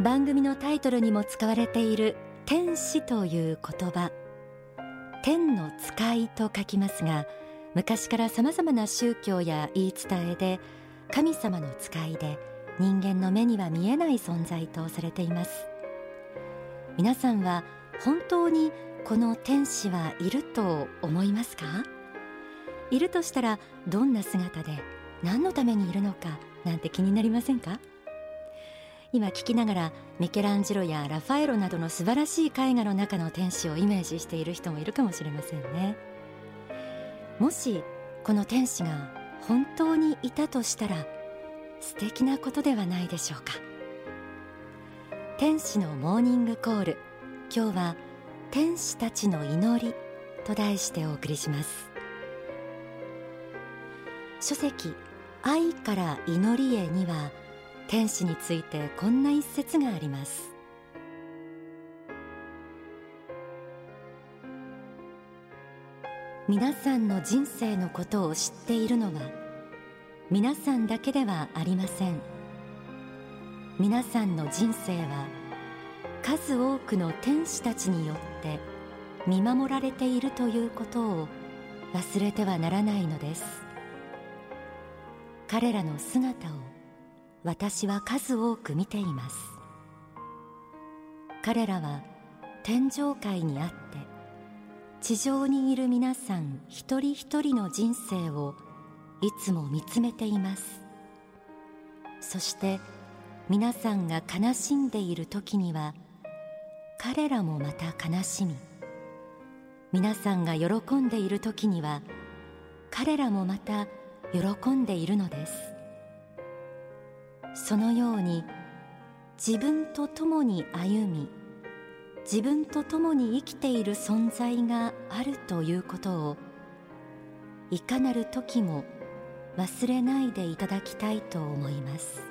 番組のタイトルにも使われている天使という言葉。天の使いと書きますが昔から様々な宗教や言い伝えで神様の使いで人間の目には見えない存在とされています。皆さんは本当にこの天使はいると思いますか？いるとしたらどんな姿で何のためにいるのかなんて気になりませんか？今聞きながらミケランジェロやラファエロなどの素晴らしい絵画の中の天使をイメージしている人もいるかもしれませんね。もしこの天使が本当にいたとしたら素敵なことではないでしょうか。天使のモーニングコール。今日は天使たちの祈りと題してお送りします。書籍愛から祈りへには天使についてこんな一節があります。皆さんの人生のことを知っているのは皆さんだけではありません。皆さんの人生は数多くの天使たちによって見守られているということを忘れてはならないのです。彼らの姿を私は数多く見ています。彼らは天上界にあって地上にいる皆さん一人一人の人生をいつも見つめています。そして皆さんが悲しんでいる時には彼らもまた悲しみ皆さんが喜んでいる時には彼らもまた喜んでいるのです。そのように自分と共に歩み自分と共に生きている存在があるということをいかなる時も忘れないでいただきたいと思います。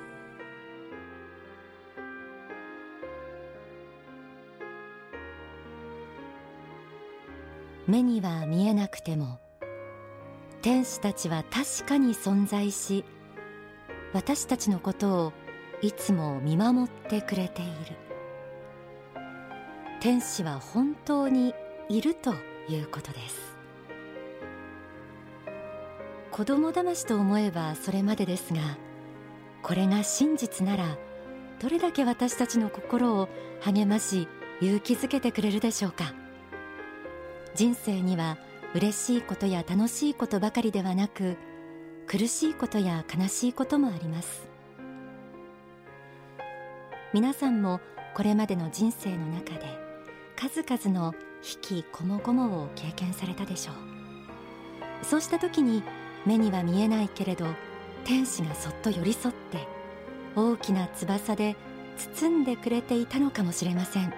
目には見えなくても天使たちは確かに存在し私たちのことをいつも見守ってくれている。天使は本当にいるということです。子供騙しと思えばそれまでですがこれが真実ならどれだけ私たちの心を励まし勇気づけてくれるでしょうか。人生には嬉しいことや楽しいことばかりではなく苦しいことや悲しいこともあります。皆さんもこれまでの人生の中で数々の引きこもごもを経験されたでしょう。そうした時に目には見えないけれど天使がそっと寄り添って大きな翼で包んでくれていたのかもしれません。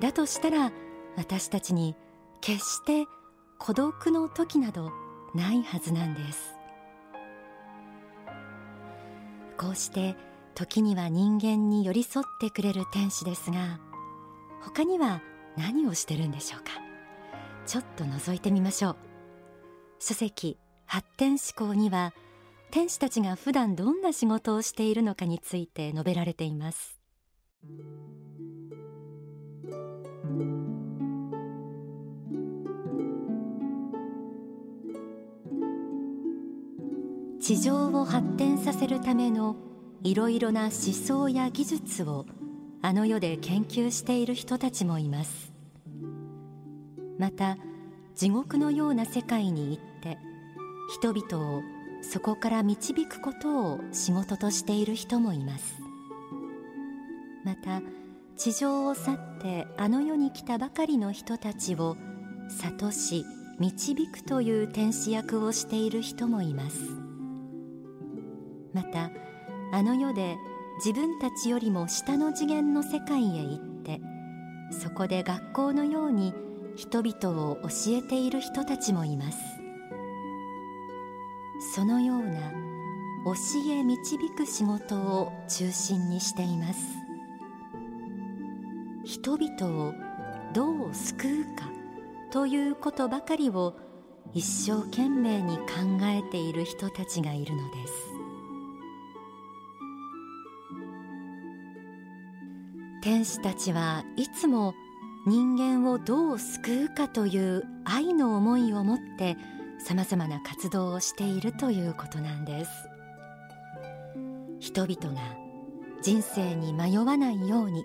だとしたら私たちに決して孤独の時などないはずなんです。こうして時には人間に寄り添ってくれる天使ですが他には何をしてるんでしょうか？ちょっと覗いてみましょう。書籍発展思考には天使たちが普段どんな仕事をしているのかについて述べられています。地上を発展させるためのいろいろな思想や技術をあの世で研究している人たちもいます。また地獄のような世界に行って人々をそこから導くことを仕事としている人もいます。また地上を去ってあの世に来たばかりの人たちを諭し導くという天使役をしている人もいます。またあの世で自分たちよりも下の次元の世界へ行ってそこで学校のように人々を教えている人たちもいます。そのような教え導く仕事を中心にしています。人々をどう救うかということばかりを一生懸命に考えている人たちがいるのです。天使たちはいつも人間をどう救うかという愛の思いを持ってさまざまな活動をしているということなんです。人々が人生に迷わないように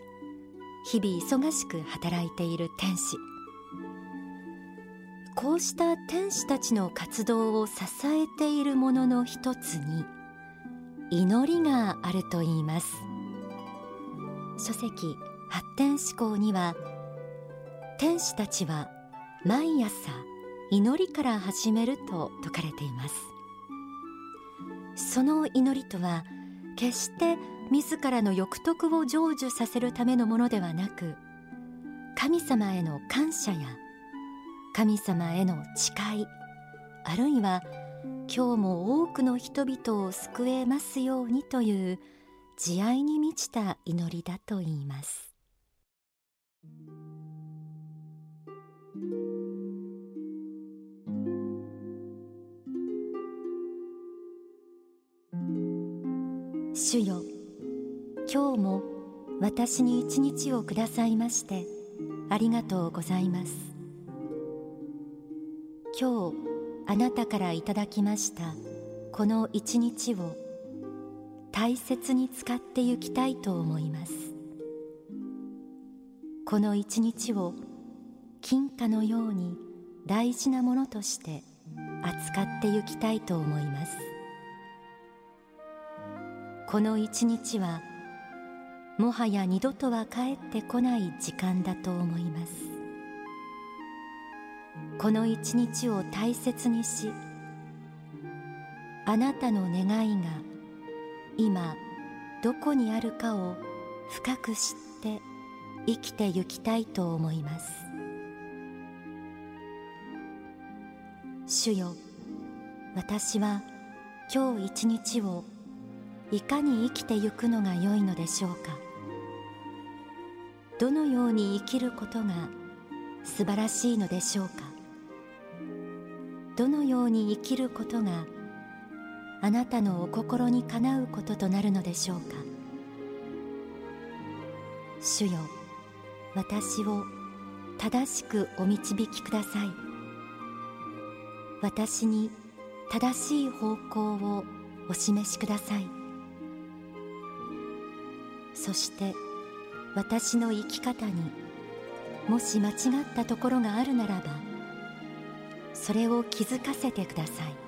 日々忙しく働いている天使。こうした天使たちの活動を支えているものの一つに祈りがあるといいます。書籍発展思考には天使たちは毎朝祈りから始めると説かれています。その祈りとは決して自らの欲得を成就させるためのものではなく神様への感謝や神様への誓いあるいは今日も多くの人々を救えますようにという慈愛に満ちた祈りだといいます。主よ今日も私に一日をくださいましてありがとうございます。今日あなたからいただきましたこの一日を大切に使ってゆきたいと思います。この一日を金貨のように大事なものとして扱ってゆきたいと思います。この一日はもはや二度とは帰ってこない時間だと思います。この一日を大切にしあなたの願いが今どこにあるかを深く知って生きてゆきたいと思います。主よ私は今日一日をいかに生きてゆくのが良いのでしょうか。どのように生きることが素晴らしいのでしょうか。どのように生きることがあなたのお心にかなうこととなるのでしょうか。主よ私を正しくお導きください。私に正しい方向をお示しください。そして私の生き方にもし間違ったところがあるならばそれを気づかせてください。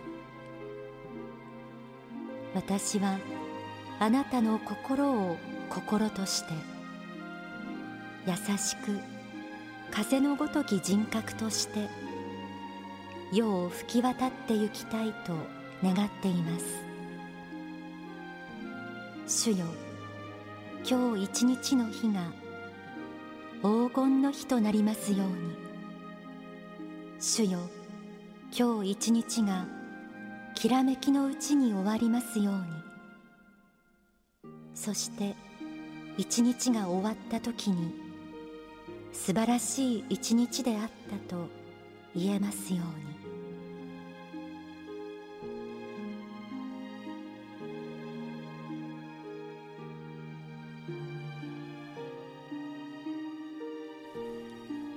私はあなたの心を心として優しく風のごとき人格として世を吹き渡ってゆきたいと願っています。主よ今日一日の日が黄金の日となりますように。主よ今日一日がきらめきのうちに終わりますように。そして一日が終わった時に素晴らしい一日であったと言えますよう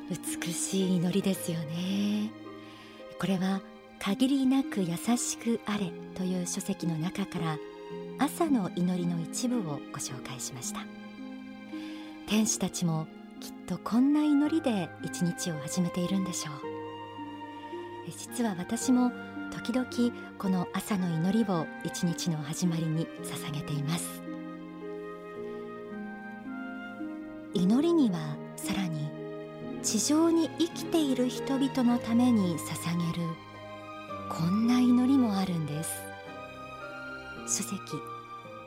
に。美しい祈りですよね。これは限りなく優しくあれという書籍の中から朝の祈りの一部をご紹介しました。天使たちもきっとこんな祈りで一日を始めているんでしょう。実は私も時々この朝の祈りを一日の始まりに捧げています。祈りにはさらに地上に生きている人々のために捧げるこんな祈りもあるんです。書籍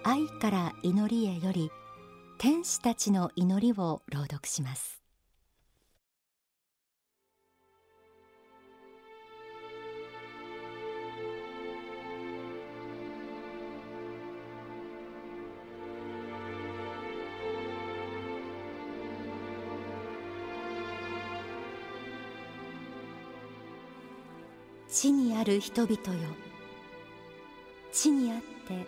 愛から祈りへより天使たちの祈りを朗読します。地にある人々よ。地にあって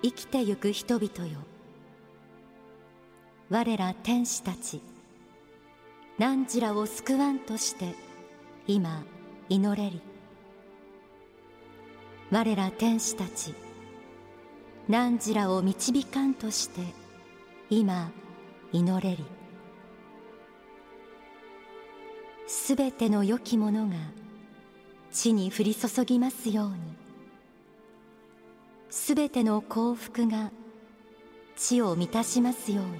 生きてゆく人々よ。我ら天使たち汝らを救わんとして今祈れり。我ら天使たち汝らを導かんとして今祈れり。すべての良きものが地に降り注ぎますように。すべての幸福が地を満たしますように。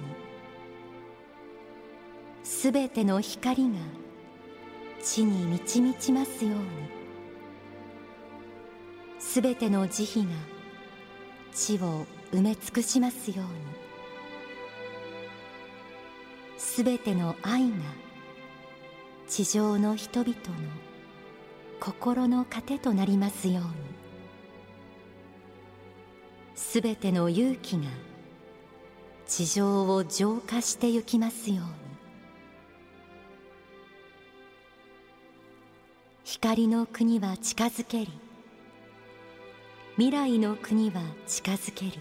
すべての光が地に満ち満ちますように。すべての慈悲が地を埋め尽くしますように。すべての愛が地上の人々の心の糧となりますように。すべての勇気が地上を浄化してゆきますように。光の国は近づけり未来の国は近づけり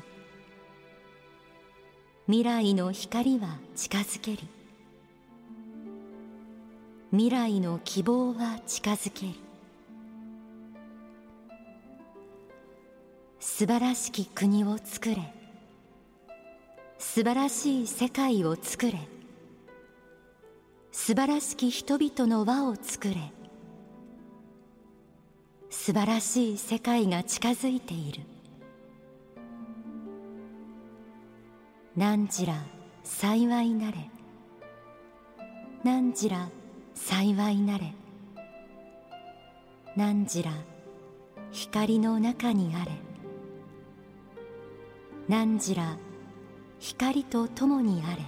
未来の光は近づけり未来の希望は近づけり。素晴らしき国を作れ。素晴らしい世界を作れ。素晴らしき人々の輪を作れ。素晴らしい世界が近づいている。何時ら幸いなれ。何時ら幸いなれ。何時ら光の中にあれ。汝ら光と共にあれ。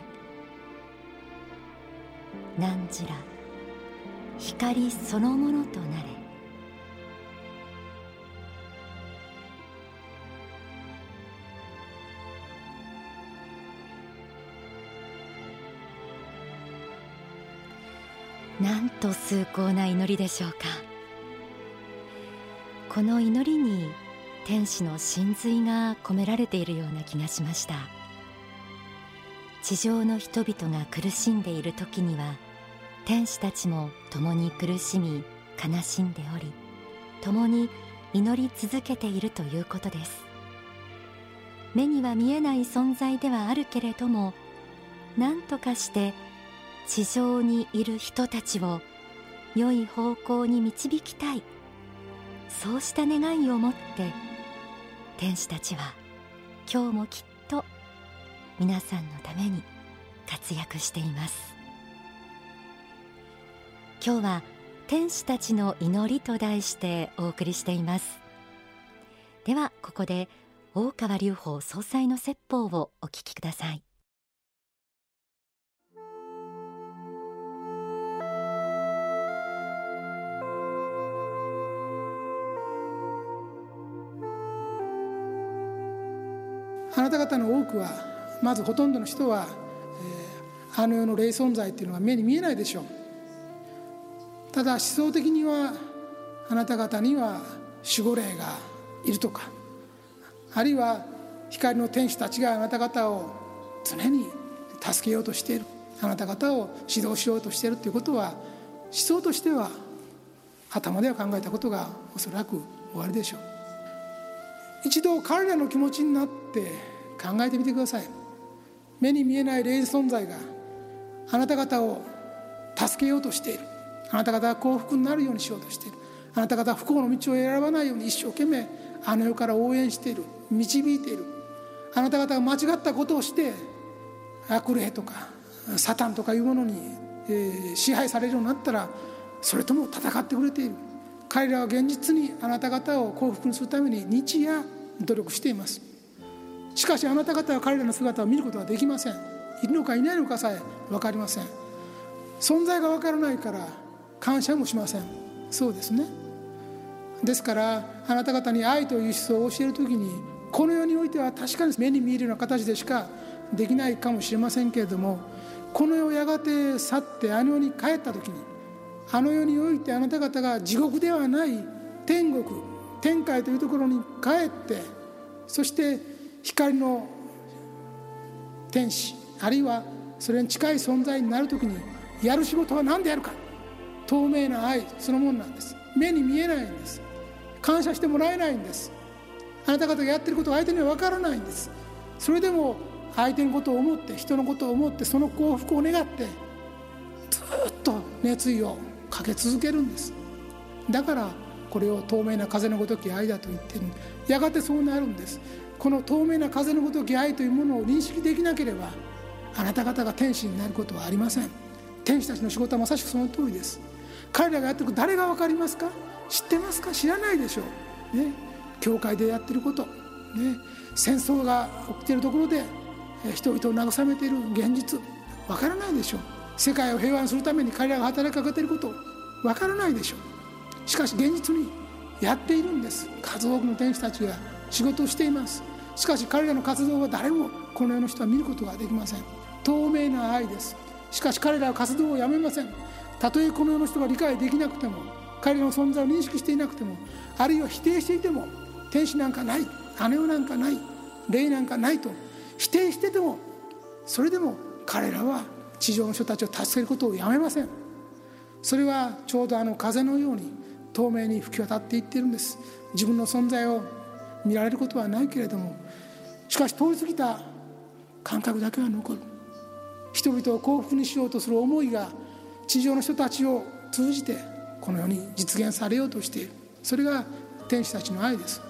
汝ら光そのものとなれ。なんと崇高な祈りでしょうか。この祈りに天使の真髄が込められているような気がしました。地上の人々が苦しんでいる時には天使たちも共に苦しみ悲しんでおり共に祈り続けているということです。目には見えない存在ではあるけれども何とかして地上にいる人たちを良い方向に導きたい。そうした願いを持って天使たちは今日もきっと皆さんのために活躍しています。今日は天使たちの祈りと題してお送りしています。ではここで大川隆法総裁の説法をお聞きください。あなた方の多くはまずほとんどの人は、えー、あの世の霊存在っていうのは目に見えないでしょう。ただ思想的にはあなた方には守護霊がいるとかあるいは光の天使たちがあなた方を常に助けようとしているあなた方を指導しようとしているということは思想としては頭では考えたことがおそらく終わりでしょう。一度彼らの気持ちになって考えてみてください。目に見えない霊存在があなた方を助けようとしている。あなた方が幸福になるようにしようとしている。あなた方は不幸の道を選ばないように一生懸命あの世から応援している。導いている。あなた方が間違ったことをして悪霊とかサタンとかいうものに、え、支配されるようになったらそれとも戦ってくれている。彼らは現実にあなた方を幸福にするために日夜努力しています。しかしあなた方は彼らの姿を見ることはできません。いるのかいないのかさえ分かりません。存在が分からないから感謝もしません。そうですね。ですからあなた方に愛という思想を教える時にこの世においては確かに目に見えるような形でしかできないかもしれませんけれどもこの世をやがて去ってあの世に帰った時にあの世においてあなた方が地獄ではない天国天界というところに帰ってそして光の天使あるいはそれに近い存在になる時にやる仕事は何でやるか。透明な愛そのものなんです。目に見えないんです。感謝してもらえないんです。あなた方がやってることは相手には分からないんです。それでも相手のことを思って人のことを思ってその幸福を願ってずっと熱意をかけ続けるんです。だからこれを透明な風のごとき愛だと言ってる。やがてそうなるんです。この透明な風のごとき愛というものを認識できなければあなた方が天使になることはありません。天使たちの仕事はまさしくその通りです。彼らがやってること誰が分かりますか？知ってますか？知らないでしょう。ね。教会でやってること。ね。戦争が起きてるところで人々を慰めている現実。分からないでしょう。世界を平和にするために彼らが働きかけていること。分からないでしょう。しかし現実にやっているんです。数多くの天使たちが仕事をしています。しかし彼らの活動は誰もこの世の人は見ることができません。透明な愛です。しかし彼らは活動をやめません。たとえこの世の人が理解できなくても彼らの存在を認識していなくてもあるいは否定していても天使なんかない。姉をなんかない。霊なんかないと。否定しててもそれでも彼らは地上の人たちを助けることをやめません。それはちょうどあの風のように透明に吹き渡っていっているんです。自分の存在を見られることはないけれどもしかし通り過ぎた感覚だけは残る。人々を幸福にしようとする思いが地上の人たちを通じてこの世に実現されようとしている。それが天使たちの愛です。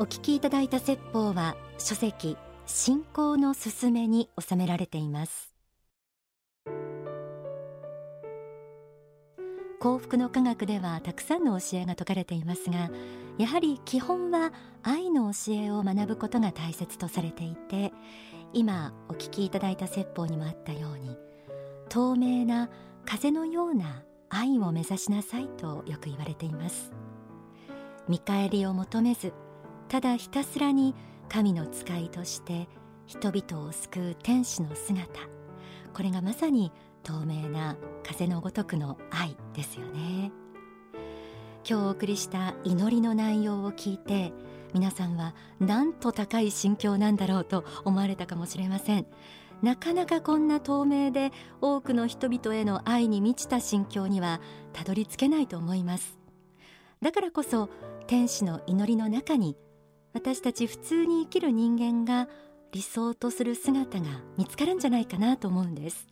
お聞きいただいた説法は書籍信仰のすすめに収められています。幸福の科学ではたくさんの教えが説かれていますがやはり基本は愛の教えを学ぶことが大切とされていて今お聞きいただいた説法にもあったように透明な風のような愛を目指しなさいとよく言われています。見返りを求めずただひたすらに神の使いとして人々を救う天使の姿。これがまさに透明な風のごとくの愛ですよね。今日お送りした祈りの内容を聞いて皆さんはなんと高い心境なんだろうと思われたかもしれません。なかなかこんな透明で多くの人々への愛に満ちた心境にはたどり着けないと思います。だからこそ天使の祈りの中に私たち普通に生きる人間が理想とする姿が見つかるんじゃないかなと思うんです。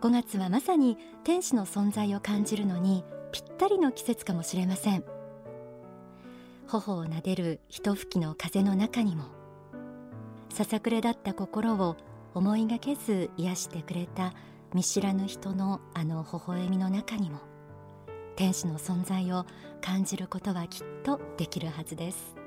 5月はまさに天使の存在を感じるのにぴったりの季節かもしれません。頬を撫でる一吹きの風の中にもささくれだった心を思いがけず癒してくれた見知らぬ人のあの微笑みの中にも天使の存在を感じることはきっとできるはずです。